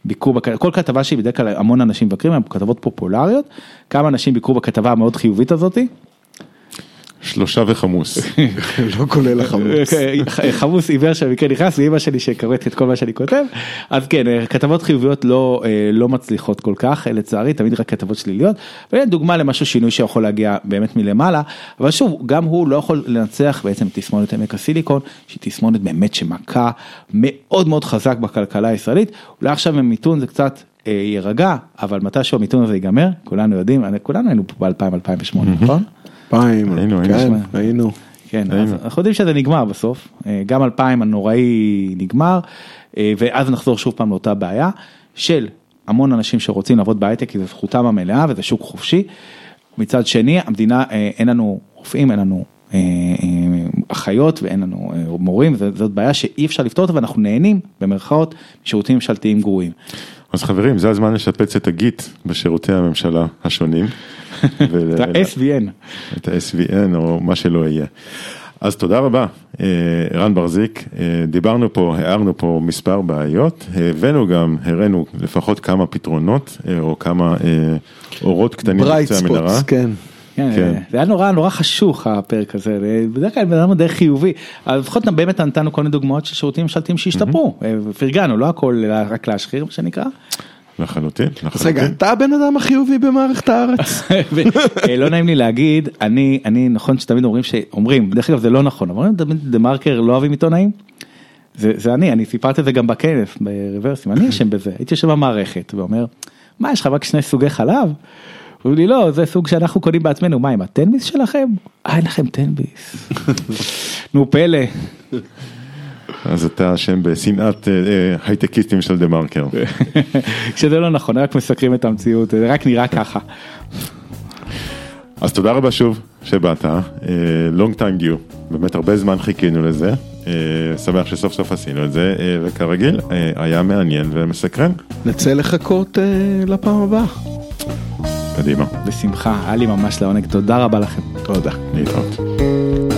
ביקרו, בכ- כל כתבה שהיא בדרך כלל המון אנשים מבקרים, הן כתבות פופולריות, כמה אנשים ביקרו בכתבה המאוד חיובית הזאתי. שלושה וחמוס. *laughs* לא כולל החמוץ. חמוס עיוור שבמקרה נכנס ואימא שלי שקוראת את כל מה שאני כותב אז כן כתבות חיוביות לא אה, לא מצליחות כל כך אה, לצערי תמיד רק כתבות שליליות. והנה דוגמה למשהו שינוי שיכול להגיע באמת מלמעלה אבל שוב גם הוא לא יכול לנצח בעצם תסמונת עמק הסיליקון שהיא תסמונת באמת שמכה מאוד מאוד חזק בכלכלה הישראלית אולי עכשיו עם מיתון זה קצת. אה, יירגע אבל מתישהו המיתון הזה ייגמר כולנו יודעים אני- כולנו היינו פה ב-2000-2008 נכון? פעם, היינו, כן, היינו. היינו. כן, אנחנו יודעים שזה נגמר בסוף, אה, גם 2000 הנוראי נגמר, אה, ואז נחזור שוב פעם לאותה בעיה של המון אנשים שרוצים לעבוד בהייטק, כי זו זכותם המלאה וזה שוק חופשי. מצד שני, המדינה, אה, אין לנו רופאים, אין לנו אחיות ואין לנו מורים, זאת בעיה שאי אפשר לפתור אותה ואנחנו נהנים במרכאות משירותים ממשלתיים גרועים. אז חברים, זה הזמן לשפץ את ה Git בשירותי הממשלה השונים. ול- *laughs* את ה-SVN. את ה-SVN או מה שלא יהיה. אז תודה רבה, אה, רן בר-זיק, אה, דיברנו פה, הערנו פה מספר בעיות, הבאנו גם, הראינו לפחות כמה פתרונות אה, או כמה אה, אורות קטנים bright בקצה המנהרה. spots, כן. כן, כן. זה היה נורא נורא חשוך הפרק הזה, בדרך כלל בן אדם די חיובי, אבל לפחות באמת נתנו כל מיני דוגמאות של שירותים ממשלתיים שהשתפרו, פרגנו, לא הכל רק להשחיר מה שנקרא. לחלוטין, אז רגע, לחלוטין. אתה הבן אדם החיובי במערכת הארץ? *laughs* לא נעים לי להגיד, אני, אני נכון שתמיד אומרים שאומרים, דרך אגב זה לא נכון, אומרים תמיד דה מרקר לא אוהבים עיתונאים. זה, זה אני, אני סיפרתי את זה גם בכנס ברוורסים, אני אשם בזה, הייתי יושב במערכת ואומר, מה יש לך רק שני סוגי חלב? אומרים לי לא זה סוג שאנחנו קונים בעצמנו מה עם הטנביס שלכם? אה אין לכם טנביס. *laughs* נו פלא. אז אתה אשם בשנאת אה, אה, הייטקיסטים של דה מרקר. *laughs* כשזה לא נכון רק מסקרים את המציאות זה רק נראה ככה. אז תודה רבה שוב שבאת, long time due, באמת הרבה זמן חיכינו לזה, שמח שסוף סוף עשינו את זה, וכרגיל היה מעניין ומסקרן, נצא לחכות לפעם הבאה. קדימה, בשמחה היה לי ממש לעונג תודה רבה לכם. תודה. להתראות.